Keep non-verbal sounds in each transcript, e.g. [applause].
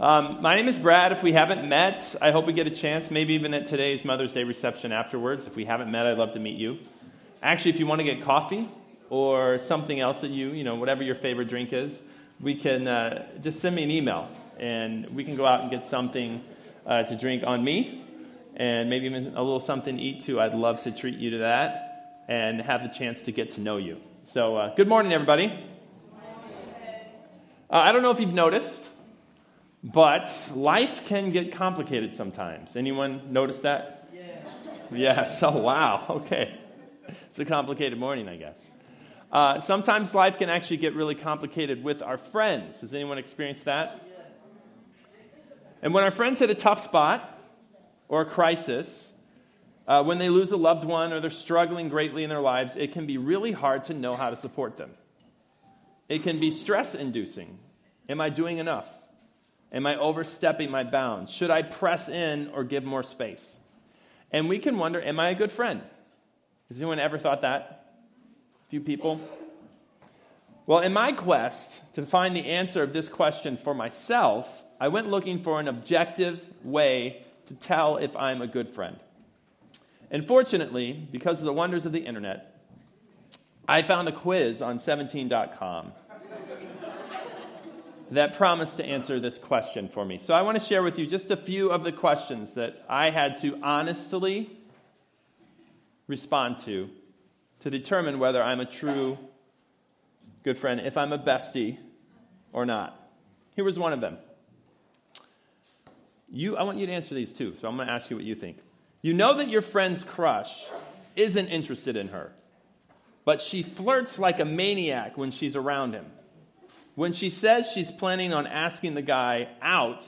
Um, my name is Brad. If we haven't met, I hope we get a chance, maybe even at today's Mother's Day reception afterwards. If we haven't met, I'd love to meet you. Actually, if you want to get coffee or something else that you, you know, whatever your favorite drink is, we can uh, just send me an email and we can go out and get something uh, to drink on me and maybe even a little something to eat too. I'd love to treat you to that and have the chance to get to know you. So, uh, good morning, everybody. Uh, I don't know if you've noticed, but life can get complicated sometimes. Anyone notice that? Yes. Yes. Oh, wow. Okay. It's a complicated morning, I guess. Uh, sometimes life can actually get really complicated with our friends. Has anyone experienced that? And when our friends hit a tough spot or a crisis, uh, when they lose a loved one or they're struggling greatly in their lives, it can be really hard to know how to support them. It can be stress inducing. Am I doing enough? Am I overstepping my bounds? Should I press in or give more space? And we can wonder, am I a good friend? Has anyone ever thought that? A few people? Well, in my quest to find the answer of this question for myself, I went looking for an objective way to tell if I'm a good friend. And fortunately, because of the wonders of the internet, I found a quiz on 17.com that promised to answer this question for me. So I want to share with you just a few of the questions that I had to honestly respond to to determine whether I'm a true good friend, if I'm a bestie or not. Here was one of them. You, I want you to answer these too, so I'm going to ask you what you think. You know that your friend's crush isn't interested in her, but she flirts like a maniac when she's around him. When she says she's planning on asking the guy out,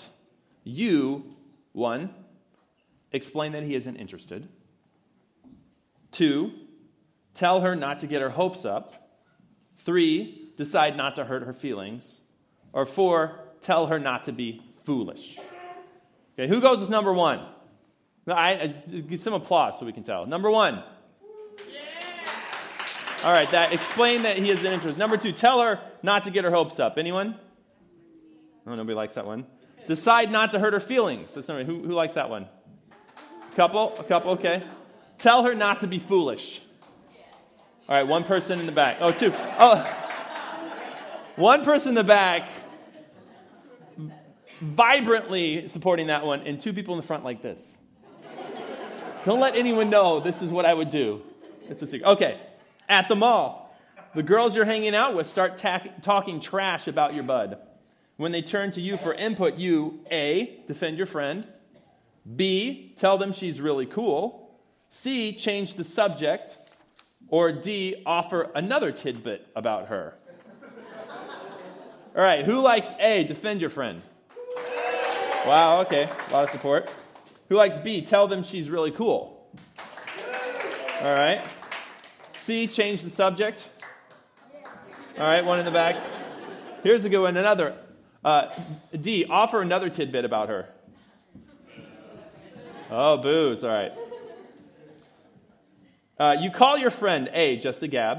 you, one, explain that he isn't interested. Two, tell her not to get her hopes up. Three, decide not to hurt her feelings. Or four, tell her not to be foolish. Okay, who goes with number one? I, I give some applause so we can tell. Number one. All right, that explain that he is an interest. Number two, tell her not to get her hopes up. Anyone? Oh, nobody likes that one. Decide not to hurt her feelings. That's number, who, who likes that one? A Couple? A couple, okay. Tell her not to be foolish. All right, one person in the back. Oh, two. Oh, one person in the back vibrantly supporting that one, and two people in the front like this. Don't let anyone know this is what I would do. It's a secret. Okay, at the mall, the girls you're hanging out with start ta- talking trash about your bud. When they turn to you for input, you A, defend your friend, B, tell them she's really cool, C, change the subject, or D, offer another tidbit about her. All right, who likes A, defend your friend? Wow, okay. A lot of support. Who likes B? Tell them she's really cool. All right. C, change the subject. All right, one in the back. Here's a good one. Another. Uh, D, offer another tidbit about her. Oh, boos. All right. Uh, you call your friend A, just a gab.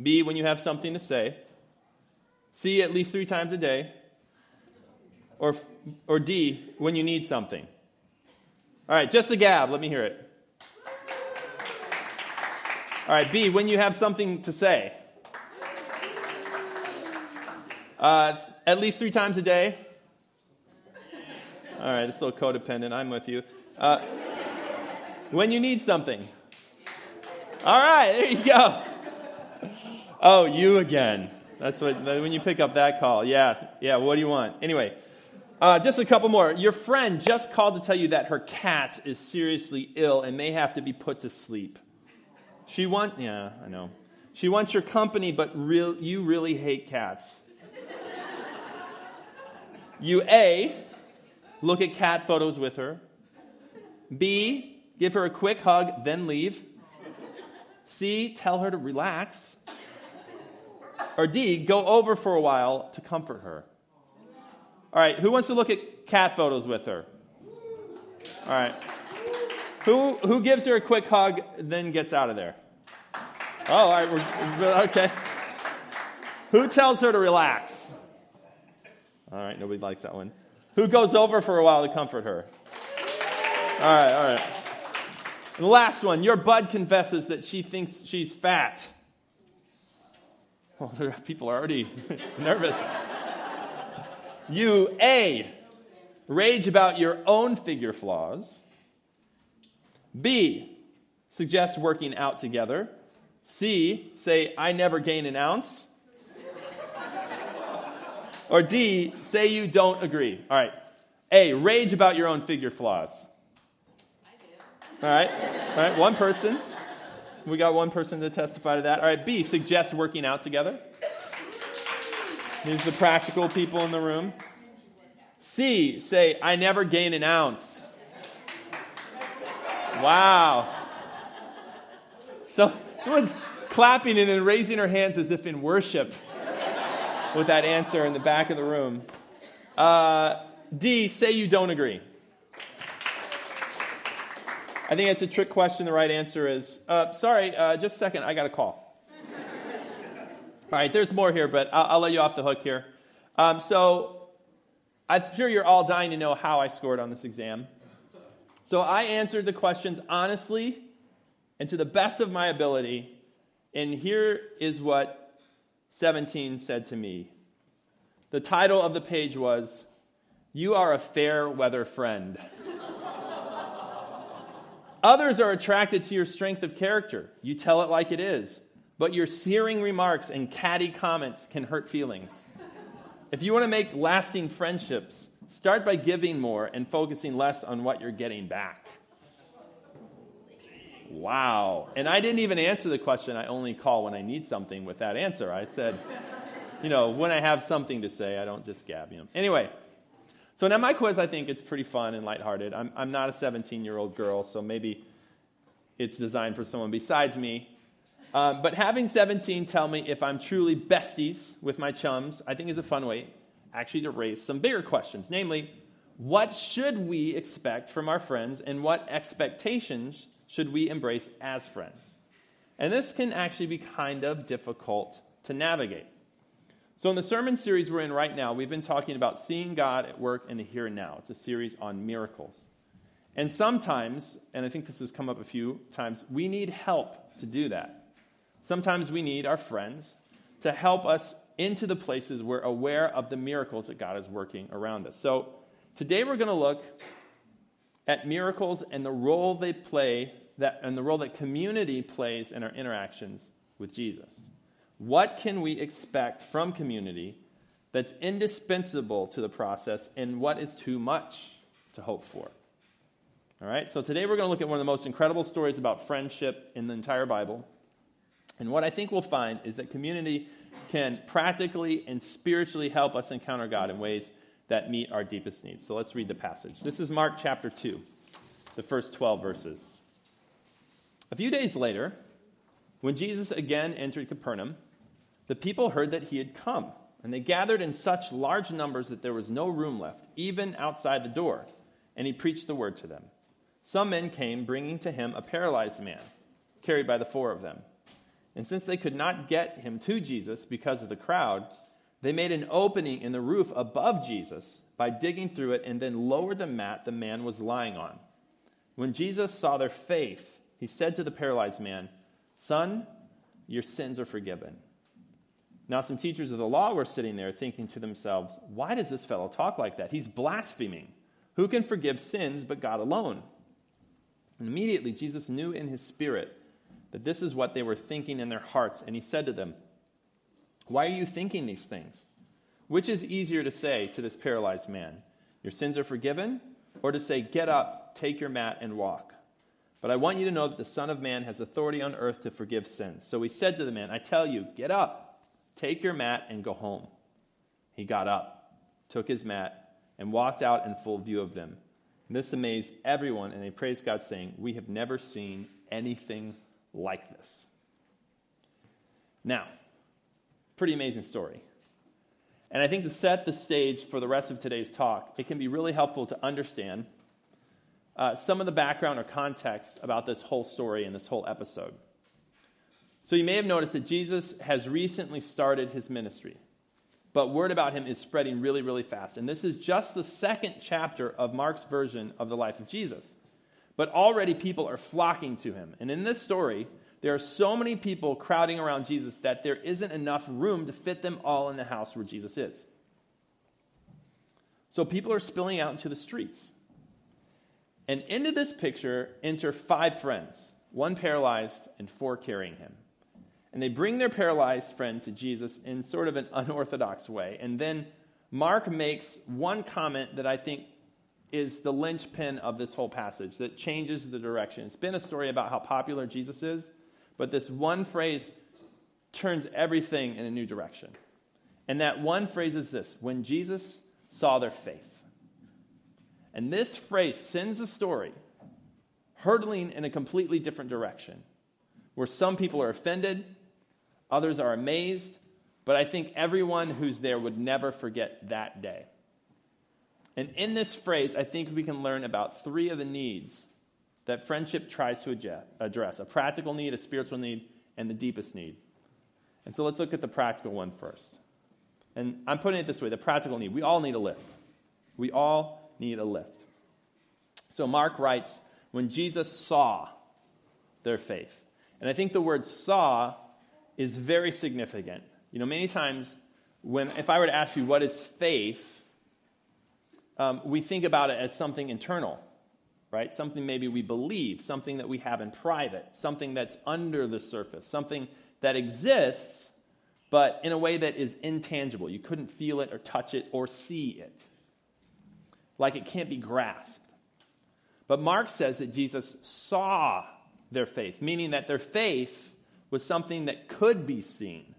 B, when you have something to say. C, at least three times a day. Or or D, when you need something? All right, just a gab. Let me hear it. All right, B, when you have something to say. Uh, at least three times a day. All right, it's a little codependent. I'm with you. Uh, when you need something. All right, there you go. Oh, you again. That's what, when you pick up that call. Yeah, yeah, what do you want? Anyway, uh, just a couple more. Your friend just called to tell you that her cat is seriously ill and may have to be put to sleep. She wants, yeah, I know. She wants your company, but real, you really hate cats. you A, look at cat photos with her. B, give her a quick hug, then leave. C, tell her to relax. Or D, go over for a while to comfort her. All right, who wants to look at cat photos with her? All right. Who, who gives her a quick hug, then gets out of there? Oh, all right, we're, okay. Who tells her to relax? All right, nobody likes that one. Who goes over for a while to comfort her? All right, all right. And the last one your bud confesses that she thinks she's fat. Oh, [laughs] well, people are already [laughs] nervous. You, A, rage about your own figure flaws. B, suggest working out together. C, say, I never gain an ounce. or D, say you don't agree. All right. A, rage about your own figure flaws. All right. All right. One person. We got one person to testify to that. All right. B, suggest working out together. These are the practical people in the room. C, say, I never gain an ounce. Wow. So someone's clapping and then raising her hands as if in worship with that answer in the back of the room. Uh, D, say you don't agree. I think it's a trick question. The right answer is uh, sorry, uh, just a second, I got a call. all right, there's more here, but I'll, I'll let you off the hook here. Um, so I'm sure you're all dying to know how I scored on this exam. So I answered the questions honestly and to the best of my ability. And here is what 17 said to me. The title of the page was, You Are a Fair Weather Friend. [laughs] Others are attracted to your strength of character. You tell it like it is. But your searing remarks and catty comments can hurt feelings. If you want to make lasting friendships, start by giving more and focusing less on what you're getting back. Wow. And I didn't even answer the question I only call when I need something with that answer. I said, you know, when I have something to say, I don't just gab, you know. Anyway, so now my quiz, I think it's pretty fun and lighthearted. I'm, I'm not a 17 year old girl, so maybe it's designed for someone besides me. Um, but having 17 tell me if I'm truly besties with my chums, I think is a fun way actually to raise some bigger questions. Namely, what should we expect from our friends and what expectations should we embrace as friends? And this can actually be kind of difficult to navigate. So, in the sermon series we're in right now, we've been talking about seeing God at work in the here and now. It's a series on miracles. And sometimes, and I think this has come up a few times, we need help to do that. Sometimes we need our friends to help us into the places we're aware of the miracles that God is working around us. So, today we're going to look at miracles and the role they play that, and the role that community plays in our interactions with Jesus. What can we expect from community that's indispensable to the process, and what is too much to hope for? All right, so today we're going to look at one of the most incredible stories about friendship in the entire Bible. And what I think we'll find is that community can practically and spiritually help us encounter God in ways that meet our deepest needs. So let's read the passage. This is Mark chapter 2, the first 12 verses. A few days later, when Jesus again entered Capernaum, the people heard that he had come, and they gathered in such large numbers that there was no room left, even outside the door, and he preached the word to them. Some men came, bringing to him a paralyzed man, carried by the four of them. And since they could not get him to Jesus because of the crowd, they made an opening in the roof above Jesus by digging through it and then lowered the mat the man was lying on. When Jesus saw their faith, he said to the paralyzed man, Son, your sins are forgiven. Now, some teachers of the law were sitting there thinking to themselves, Why does this fellow talk like that? He's blaspheming. Who can forgive sins but God alone? And immediately Jesus knew in his spirit that this is what they were thinking in their hearts, and he said to them, Why are you thinking these things? Which is easier to say to this paralyzed man, Your sins are forgiven, or to say, Get up, take your mat, and walk? But I want you to know that the Son of Man has authority on earth to forgive sins. So he said to the man, I tell you, get up Take your mat and go home. He got up, took his mat, and walked out in full view of them. And this amazed everyone, and they praised God, saying, We have never seen anything like this. Now, pretty amazing story. And I think to set the stage for the rest of today's talk, it can be really helpful to understand uh, some of the background or context about this whole story and this whole episode. So you may have noticed that Jesus has recently started his ministry. but word about him is spreading really, really fast. And this is just the second chapter of Mark's version of the life of Jesus. But already people are flocking to him. And in this story, there are so many people crowding around Jesus that there isn't enough room to fit them all in the house where Jesus is. So people are spilling out into the streets. And into this picture enter five friends, one paralyzed and four carrying him. And they bring their paralyzed friend to Jesus in sort of an unorthodox way. And then Mark makes one comment that I think is the linchpin of this whole passage that changes the direction. It's been a story about how popular Jesus is, but this one phrase turns everything in a new direction. And that one phrase is this when Jesus saw their faith. And this phrase sends the story hurtling in a completely different direction, where some people are offended Others are amazed, but I think everyone who's there would never forget that day. And in this phrase, I think we can learn about three of the needs that friendship tries to address a practical need, a spiritual need, and the deepest need. And so let's look at the practical one first. And I'm putting it this way the practical need. We all need a lift. We all need a lift. So Mark writes, when Jesus saw their faith. And I think the word saw is very significant. You know, many times when, if I were to ask you what is faith, um, we think about it as something internal, right? Something maybe we believe, something that we have in private, something that's under the surface, something that exists, but in a way that is intangible. You couldn't feel it or touch it or see it. Like it can't be grasped. But Mark says that Jesus saw their faith, meaning that their faith was something that could be seen,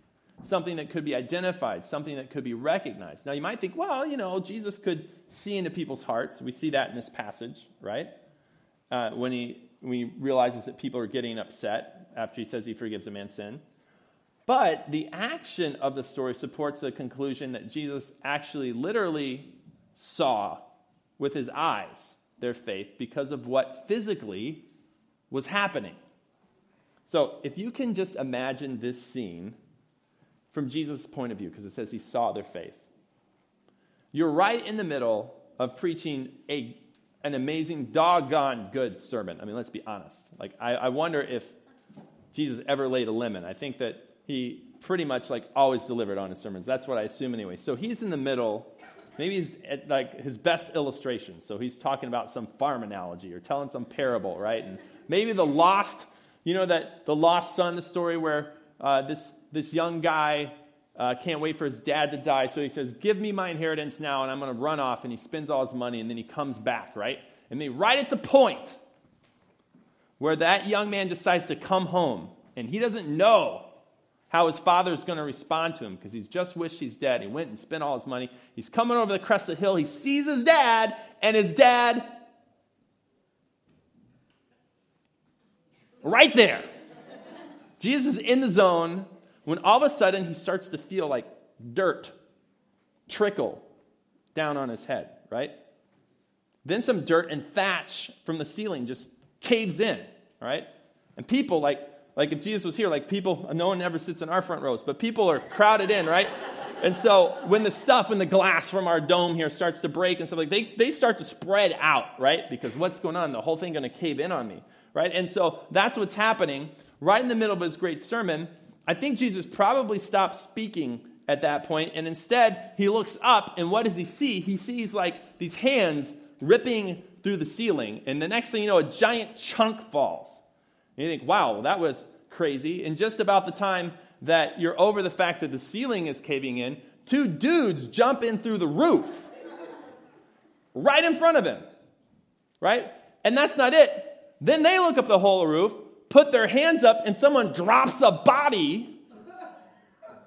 something that could be identified, something that could be recognized. Now, you might think, well, you know, Jesus could see into people's hearts. We see that in this passage, right? Uh, when, he, when he realizes that people are getting upset after he says he forgives a man's sin. But the action of the story supports the conclusion that Jesus actually literally saw with his eyes their faith because of what physically was happening. So if you can just imagine this scene from Jesus' point of view, because it says he saw their faith, you're right in the middle of preaching a, an amazing, doggone good sermon. I mean, let's be honest. Like, I, I wonder if Jesus ever laid a lemon. I think that he pretty much like always delivered on his sermons. That's what I assume anyway. So he's in the middle. Maybe he's at like his best illustration. So he's talking about some farm analogy or telling some parable, right? And maybe the lost you know that the lost son, the story where uh, this, this young guy uh, can't wait for his dad to die. So he says, Give me my inheritance now, and I'm going to run off. And he spends all his money, and then he comes back, right? And then, right at the point where that young man decides to come home, and he doesn't know how his father is going to respond to him because he's just wished he's dead. He went and spent all his money. He's coming over the crest of the hill. He sees his dad, and his dad right there. Jesus is in the zone when all of a sudden he starts to feel like dirt trickle down on his head, right? Then some dirt and thatch from the ceiling just caves in, right? And people, like, like if Jesus was here, like people, no one ever sits in our front rows, but people are crowded in, right? And so when the stuff in the glass from our dome here starts to break and stuff like they, they start to spread out, right? Because what's going on? The whole thing going to cave in on me right? And so that's what's happening right in the middle of his great sermon. I think Jesus probably stopped speaking at that point, and instead he looks up, and what does he see? He sees like these hands ripping through the ceiling, and the next thing you know, a giant chunk falls. And you think, wow, that was crazy. And just about the time that you're over the fact that the ceiling is caving in, two dudes jump in through the roof right in front of him, right? And that's not it. Then they look up the whole roof, put their hands up, and someone drops a body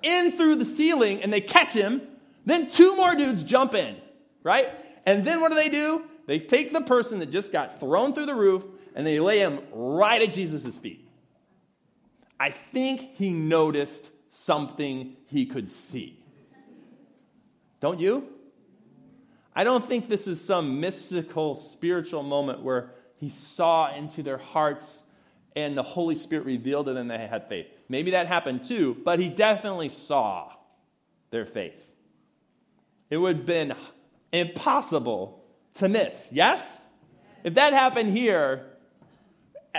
in through the ceiling and they catch him. Then two more dudes jump in, right? And then what do they do? They take the person that just got thrown through the roof and they lay him right at Jesus' feet. I think he noticed something he could see. Don't you? I don't think this is some mystical spiritual moment where he saw into their hearts and the Holy Spirit revealed them that they had faith. Maybe that happened too, but he definitely saw their faith. It would have been impossible to miss. Yes? If that happened here,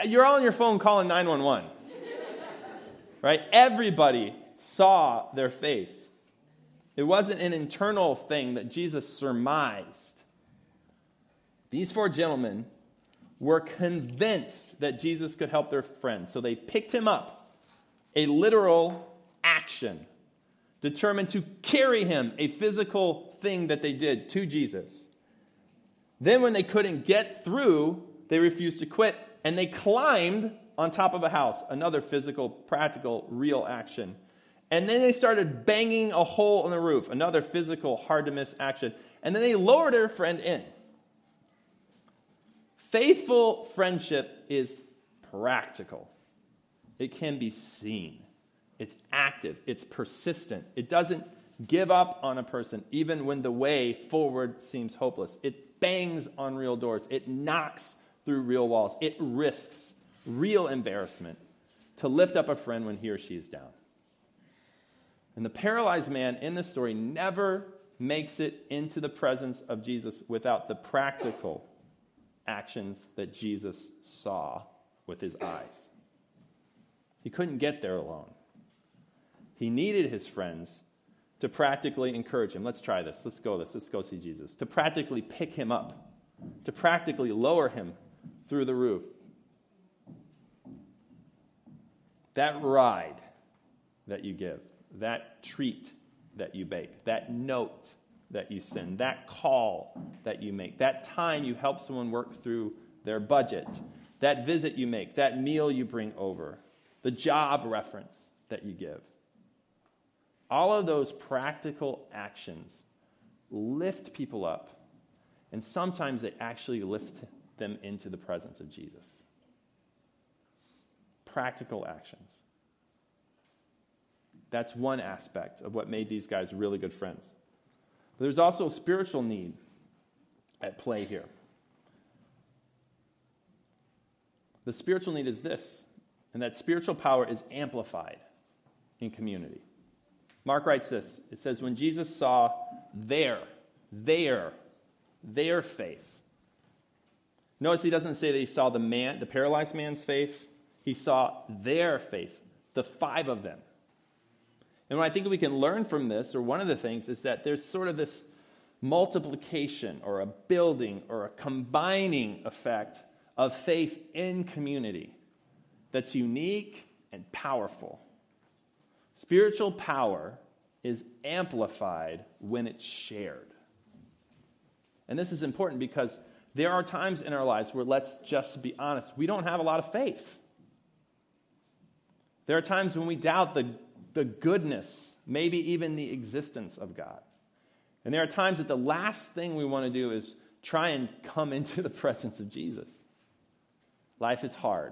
you're all on your phone calling 911. right? Everybody saw their faith. It wasn't an internal thing that Jesus surmised. These four gentlemen were convinced that Jesus could help their friend. So they picked him up, a literal action, determined to carry him, a physical thing that they did to Jesus. Then, when they couldn't get through, they refused to quit and they climbed on top of a house, another physical, practical, real action. And then they started banging a hole in the roof, another physical, hard to miss action. And then they lowered their friend in. Faithful friendship is practical, it can be seen, it's active, it's persistent. It doesn't give up on a person even when the way forward seems hopeless. It bangs on real doors, it knocks through real walls, it risks real embarrassment to lift up a friend when he or she is down. And the paralyzed man in the story never makes it into the presence of Jesus without the practical actions that Jesus saw with his eyes. He couldn't get there alone. He needed his friends to practically encourage him. Let's try this. Let's go this. Let's go see Jesus. To practically pick him up, to practically lower him through the roof. That ride that you give, that treat that you bake, that note that you send, that call that you make, that time you help someone work through their budget, that visit you make, that meal you bring over, the job reference that you give. All of those practical actions lift people up, and sometimes they actually lift them into the presence of Jesus. Practical actions. That's one aspect of what made these guys really good friends. But there's also a spiritual need at play here. The spiritual need is this, and that spiritual power is amplified in community. Mark writes this it says, When Jesus saw their, their, their faith, notice he doesn't say that he saw the man, the paralyzed man's faith, he saw their faith, the five of them. And what I think we can learn from this, or one of the things, is that there's sort of this multiplication or a building or a combining effect of faith in community that's unique and powerful. Spiritual power is amplified when it's shared. And this is important because there are times in our lives where, let's just be honest, we don't have a lot of faith. There are times when we doubt the the goodness, maybe even the existence of God. And there are times that the last thing we want to do is try and come [laughs] into the presence of Jesus. Life is hard.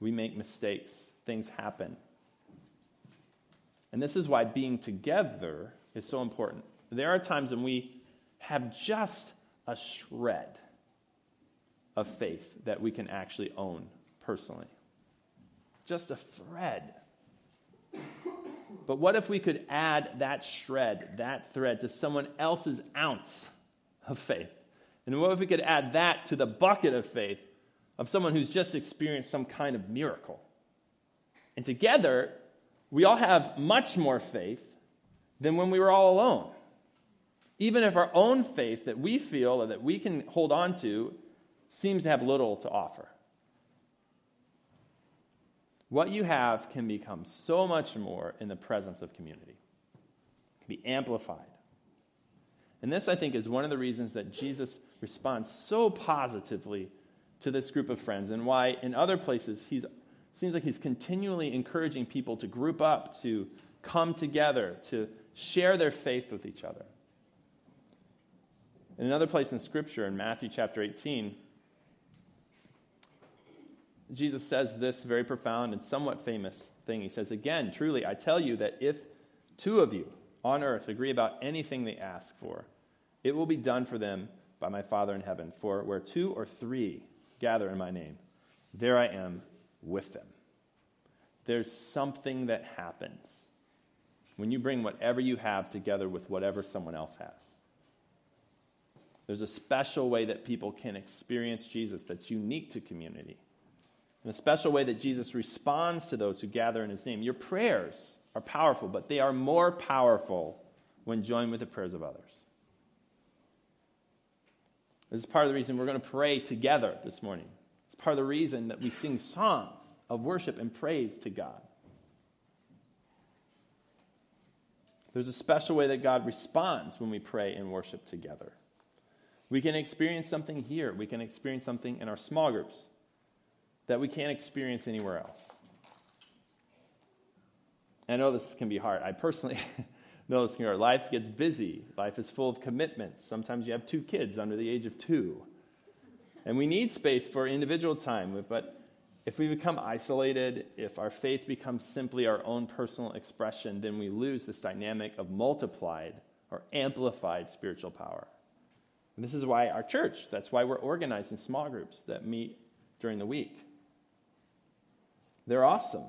We make mistakes, things happen. And this is why being together is so important. There are times when we have just a shred of faith that we can actually own personally. Just a thread. But what if we could add that shred, that thread, to someone else's ounce of faith? And what if we could add that to the bucket of faith of someone who's just experienced some kind of miracle? And together, we all have much more faith than when we were all alone. Even if our own faith that we feel or that we can hold on to seems to have little to offer. What you have can become so much more in the presence of community, it can be amplified. And this, I think, is one of the reasons that Jesus responds so positively to this group of friends, and why in other places he seems like he's continually encouraging people to group up, to come together, to share their faith with each other. In another place in Scripture, in Matthew chapter 18, Jesus says this very profound and somewhat famous thing. He says, Again, truly, I tell you that if two of you on earth agree about anything they ask for, it will be done for them by my Father in heaven. For where two or three gather in my name, there I am with them. There's something that happens when you bring whatever you have together with whatever someone else has. There's a special way that people can experience Jesus that's unique to community. And a special way that Jesus responds to those who gather in his name. Your prayers are powerful, but they are more powerful when joined with the prayers of others. This is part of the reason we're going to pray together this morning. It's part of the reason that we sing songs of worship and praise to God. There's a special way that God responds when we pray and worship together. We can experience something here. We can experience something in our small groups that we can't experience anywhere else. I know this can be hard. I personally [laughs] know this can be hard. Life gets busy, life is full of commitments. Sometimes you have two kids under the age of two. And we need space for individual time, but if we become isolated, if our faith becomes simply our own personal expression, then we lose this dynamic of multiplied or amplified spiritual power. And this is why our church, that's why we're organized in small groups that meet during the week. They're awesome.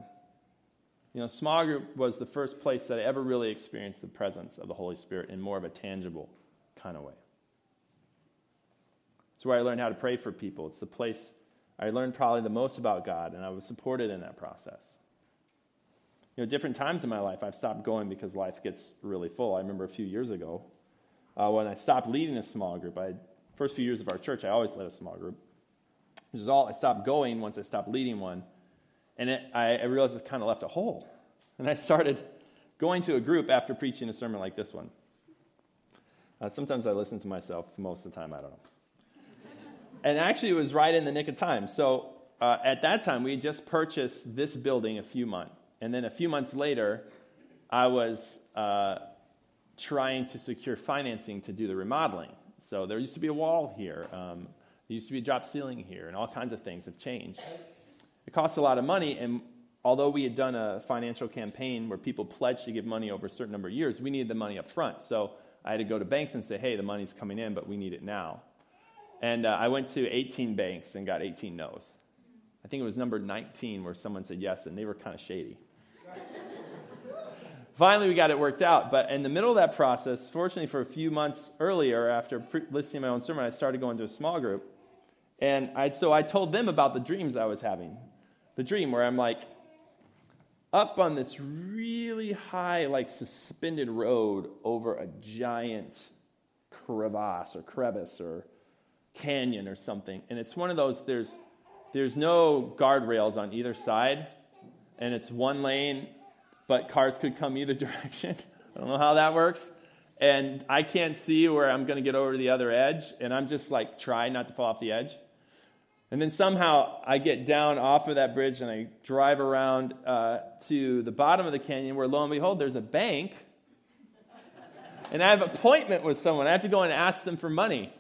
You know, small group was the first place that I ever really experienced the presence of the Holy Spirit in more of a tangible kind of way. It's where I learned how to pray for people. It's the place I learned probably the most about God, and I was supported in that process. You know, different times in my life, I've stopped going because life gets really full. I remember a few years ago uh, when I stopped leading a small group. I first few years of our church, I always led a small group. Which is all I stopped going once I stopped leading one, and it, I, I realized it kind of left a hole. And I started going to a group after preaching a sermon like this one. Uh, sometimes I listen to myself. Most of the time, I don't know and actually, it was right in the nick of time. So uh, at that time, we just purchased this building a few months. And then a few months later, I was uh, trying to secure financing to do the remodeling. So there used to be a wall here, um, there used to be a drop ceiling here, and all kinds of things have changed. It cost a lot of money, and although we had done a financial campaign where people pledged to give money over a certain number of years, we needed the money up front. So I had to go to banks and say, hey, the money's coming in, but we need it now. And uh, I went to 18 banks and got 18 no's. I think it was number 19 where someone said yes, and they were kind of shady. [laughs] Finally, we got it worked out. But in the middle of that process, fortunately, for a few months earlier, after pre- listening to my own sermon, I started going to a small group. And I, so I told them about the dreams I was having. The dream where I'm like up on this really high, like suspended road over a giant crevasse or crevice or canyon or something. And it's one of those, there's, there's no guardrails on either side, and it's one lane, but cars could come either [laughs] direction. I don't know how that works. And I can't see where I'm going to get over to the other edge, and I'm just like, trying not to fall off the edge. And then somehow I get down off of that bridge and I drive around uh, to the bottom of the canyon where lo and behold, there's a bank. And I have an appointment with someone. I have to go and ask them for money.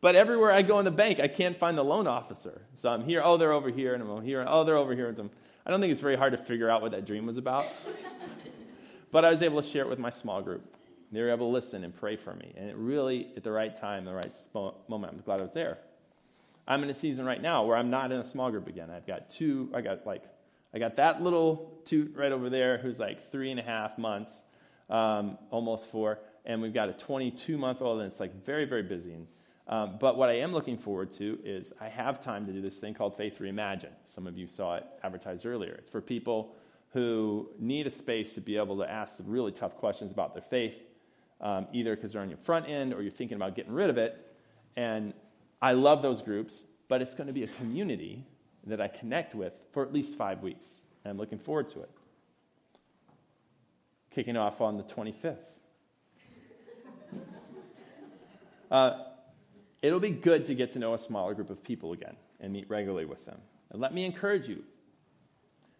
But everywhere I go in the bank, I can't find the loan officer. So I'm here, oh, they're over here, and I'm over here, oh, they're over here. And I don't think it's very hard to figure out what that dream was about. [laughs] but I was able to share it with my small group. They were able to listen and pray for me. And it really, at the right time, the right moment, I'm glad I was there. I'm in a season right now where I'm not in a small group again. I've got two, I got like, I got that little toot right over there who's like three and a half months, um, almost four. And we've got a 22 month old, and it's like very, very busy. And um, but what I am looking forward to is I have time to do this thing called Faith Reimagine. Some of you saw it advertised earlier. It's for people who need a space to be able to ask some really tough questions about their faith, um, either because they're on your front end or you're thinking about getting rid of it. And I love those groups, but it's going to be a community that I connect with for at least five weeks. And I'm looking forward to it. Kicking off on the 25th. [laughs] Uh, it'll be good to get to know a smaller group of people again and meet regularly with them. And let me encourage you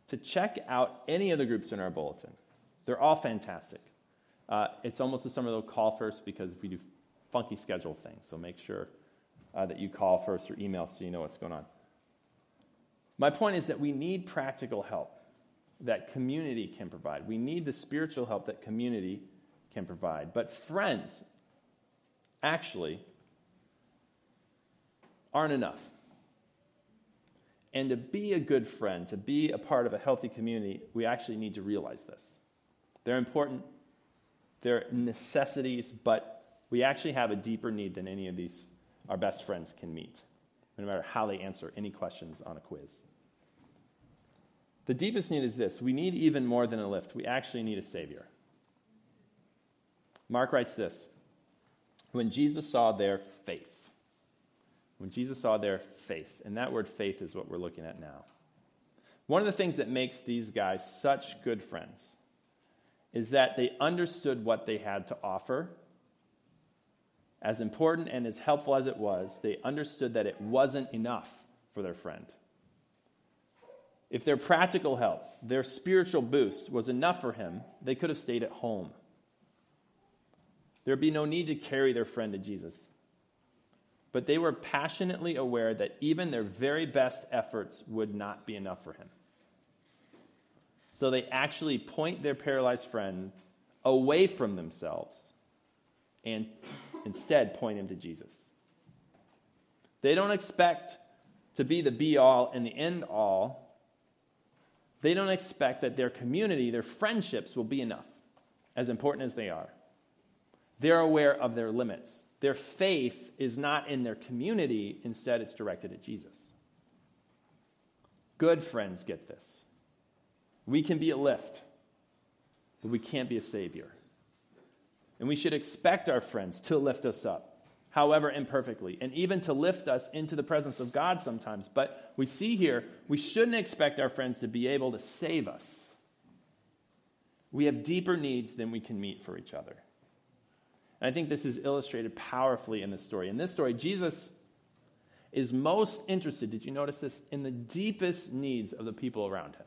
to check out any of the groups in our bulletin. They're all fantastic. Uh, it's almost a summer they'll call first because we do funky schedule things. So make sure uh, that you call first or email so you know what's going on. My point is that we need practical help that community can provide. We need the spiritual help that community can provide. But friends actually aren't enough. And to be a good friend, to be a part of a healthy community, we actually need to realize this. They're important, they're necessities, but we actually have a deeper need than any of these our best friends can meet, no matter how they answer any questions on a quiz. The deepest need is this we need even more than a lift. We actually need a Savior. Mark writes this When Jesus saw their faith, when Jesus saw their faith, and that word faith is what we're looking at now. One of the things that makes these guys such good friends is that they understood what they had to offer. As important and as helpful as it was, they understood that it wasn't enough for their friend. If their practical help, their spiritual boost was enough for him, they could have stayed at home. There'd be no need to carry their friend to Jesus. But they were passionately aware that even their very best efforts would not be enough for him. So they actually point their paralyzed friend away from themselves and instead point him to Jesus. They don't expect to be the be all and the end all. They don't expect that their community, their friendships will be enough, as important as they are. They're aware of their limits. Their faith is not in their community, instead, it's directed at Jesus. Good friends get this. We can be a lift, but we can't be a savior. And we should expect our friends to lift us up, however imperfectly, and even to lift us into the presence of God sometimes. But we see here, we shouldn't expect our friends to be able to save us. We have deeper needs than we can meet for each other. And I think this is illustrated powerfully in this story. In this story, Jesus is most interested, did you notice this, in the deepest needs of the people around him.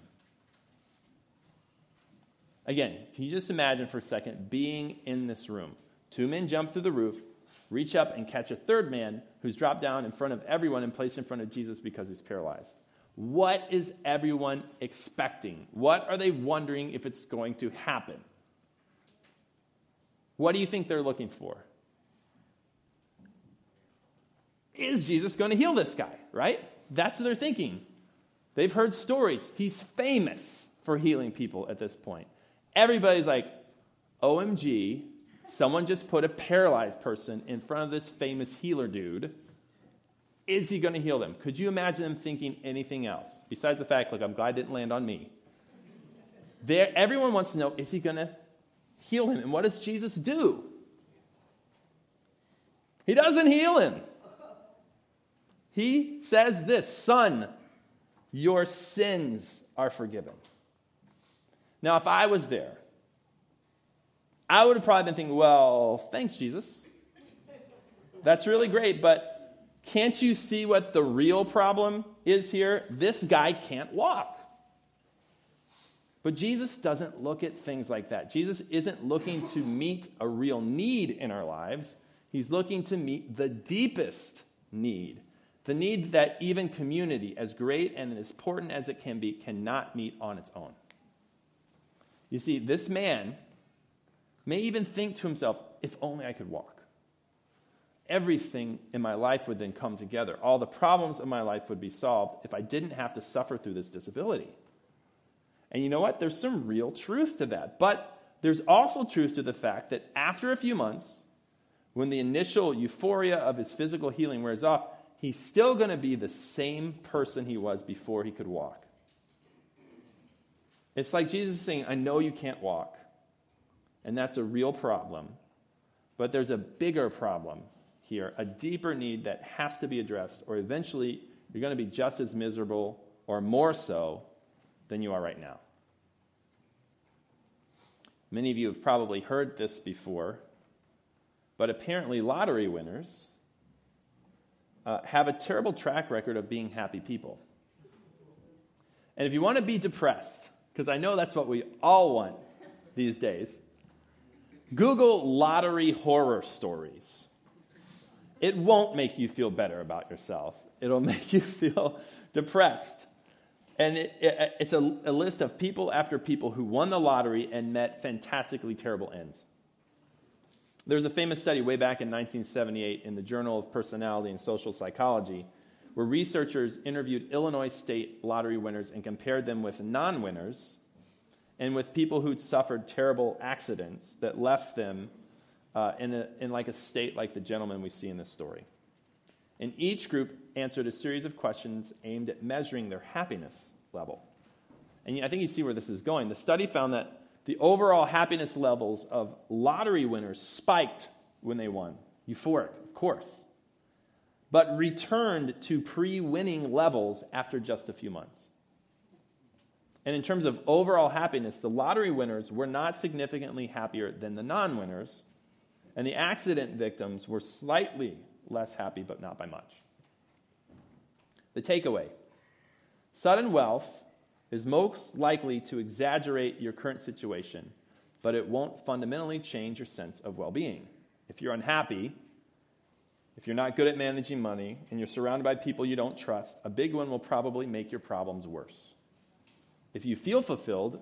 Again, can you just imagine for a second being in this room? Two men jump through the roof, reach up and catch a third man who's dropped down in front of everyone and placed in front of Jesus because he's paralyzed. What is everyone expecting? What are they wondering if it's going to happen? What do you think they're looking for? Is Jesus going to heal this guy, right? That's what they're thinking. They've heard stories. He's famous for healing people at this point. Everybody's like, OMG, someone just put a paralyzed person in front of this famous healer dude. Is he going to heal them? Could you imagine them thinking anything else besides the fact, like, I'm glad it didn't land on me? There, everyone wants to know, is he going to heal him. And what does Jesus do? He doesn't heal him. He says this Son, your sins are forgiven. Now, if I was there, I would have probably been thinking, well, thanks, Jesus. That's really great, but can't you see what the real problem is here? This guy can't walk. But Jesus doesn't look at things like that. Jesus isn't looking to meet a real need in our lives, He's looking to meet the deepest need. The need that even community, as great and as important as it can be, cannot meet on its own. You see, this man may even think to himself, if only I could walk. Everything in my life would then come together. All the problems of my life would be solved if I didn't have to suffer through this disability. And you know what? There's some real truth to that. But there's also truth to the fact that after a few months, when the initial euphoria of his physical healing wears off, he's still going to be the same person he was before he could walk. It's like Jesus saying, I know you can't walk, and that's a real problem. But there's a bigger problem here, a deeper need that has to be addressed, or eventually you're going to be just as miserable or more so than you are right now. Many of you have probably heard this before, but apparently, lottery winners uh, have a terrible track record of being happy people. And if you want to be depressed, because I know that's what we all want these days, Google lottery horror stories. It won't make you feel better about yourself, it'll [laughs] make you feel depressed. And it, it, it's a, a list of people after people who won the lottery and met fantastically terrible ends. There was a famous study way back in 1978 in the Journal of Personality and Social Psychology where researchers interviewed Illinois state lottery winners and compared them with non winners and with people who'd suffered terrible accidents that left them uh, in, a, in like a state like the gentleman we see in this story. And each group answered a series of questions aimed at measuring their happiness level. And I think you see where this is going. The study found that the overall happiness levels of lottery winners spiked when they won. Euphoric, of course. But returned to pre winning levels after just a few months. And in terms of overall happiness, the lottery winners were not significantly happier than the non winners, and the accident victims were slightly less happy, but not by much. The takeaway sudden wealth is most likely to exaggerate your current situation, but it won't fundamentally change your sense of well being. If you're unhappy, if you're not good at managing money, and you're surrounded by people you don't trust, a big one will probably make your problems worse. If you feel fulfilled,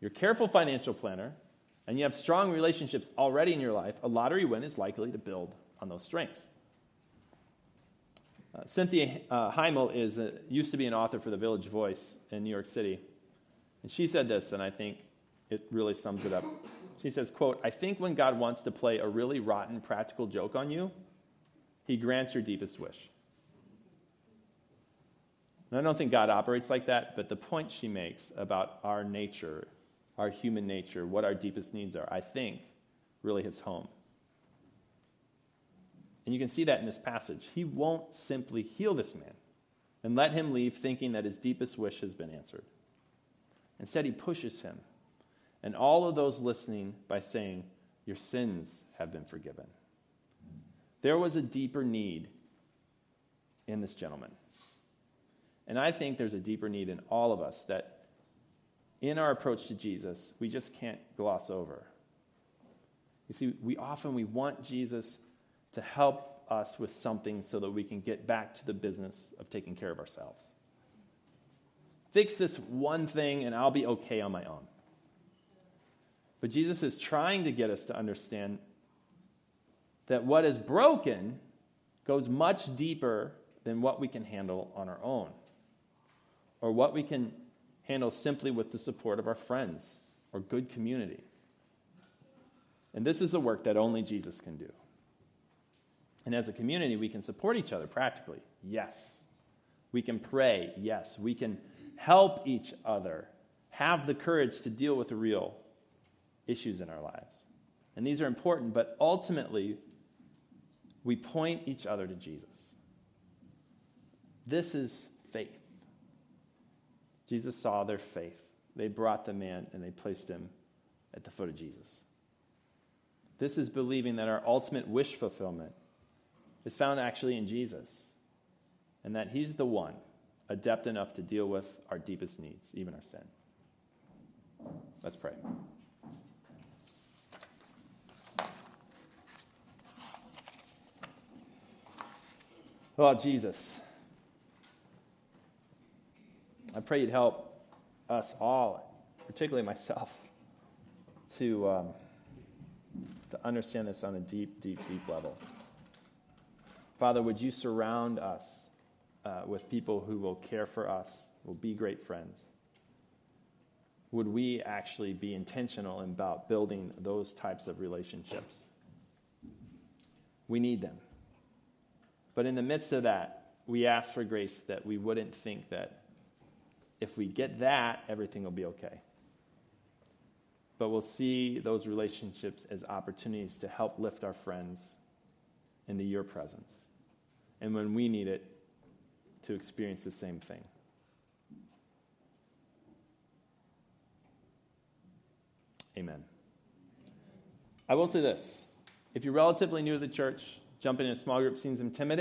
you're a careful financial planner, and you have strong relationships already in your life, a lottery win is likely to build on those strengths. Uh, Cynthia uh, Heimel is a, used to be an author for the Village Voice in New York City. And she said this, and I think it really sums it up. She says, quote, I think when God wants to play a really rotten practical joke on you, he grants your deepest wish. And I don't think God operates like that, but the point she makes about our nature, our human nature, what our deepest needs are, I think really hits home. And you can see that in this passage. He won't simply heal this man and let him leave thinking that his deepest wish has been answered. Instead, he pushes him and all of those listening by saying, Your sins have been forgiven. There was a deeper need in this gentleman. And I think there's a deeper need in all of us that in our approach to Jesus, we just can't gloss over. You see, we often we want Jesus to help us with something so that we can get back to the business of taking care of ourselves. Fix this one thing and I'll be okay on my own. But Jesus is trying to get us to understand that what is broken goes much deeper than what we can handle on our own or what we can handle simply with the support of our friends or good community. And this is the work that only Jesus can do. And as a community, we can support each other practically. Yes. We can pray. Yes. We can help each other have the courage to deal with the real issues in our lives. And these are important, but ultimately, we point each other to Jesus. This is faith. Jesus saw their faith. They brought the man and they placed him at the foot of Jesus. This is believing that our ultimate wish fulfillment is found actually in Jesus, and that He's the one adept enough to deal with our deepest needs, even our sin. Let's pray. Oh, Jesus, I pray you'd help us all, particularly myself, to, um, to understand this on a deep, deep, deep level. Father, would you surround us uh, with people who will care for us, will be great friends? Would we actually be intentional about building those types of relationships? We need them. But in the midst of that, we ask for grace that we wouldn't think that if we get that, everything will be okay. But we'll see those relationships as opportunities to help lift our friends into your presence and when we need it to experience the same thing. Amen. I will say this if you're relatively new to the church, jumping in a small group seems intimidating.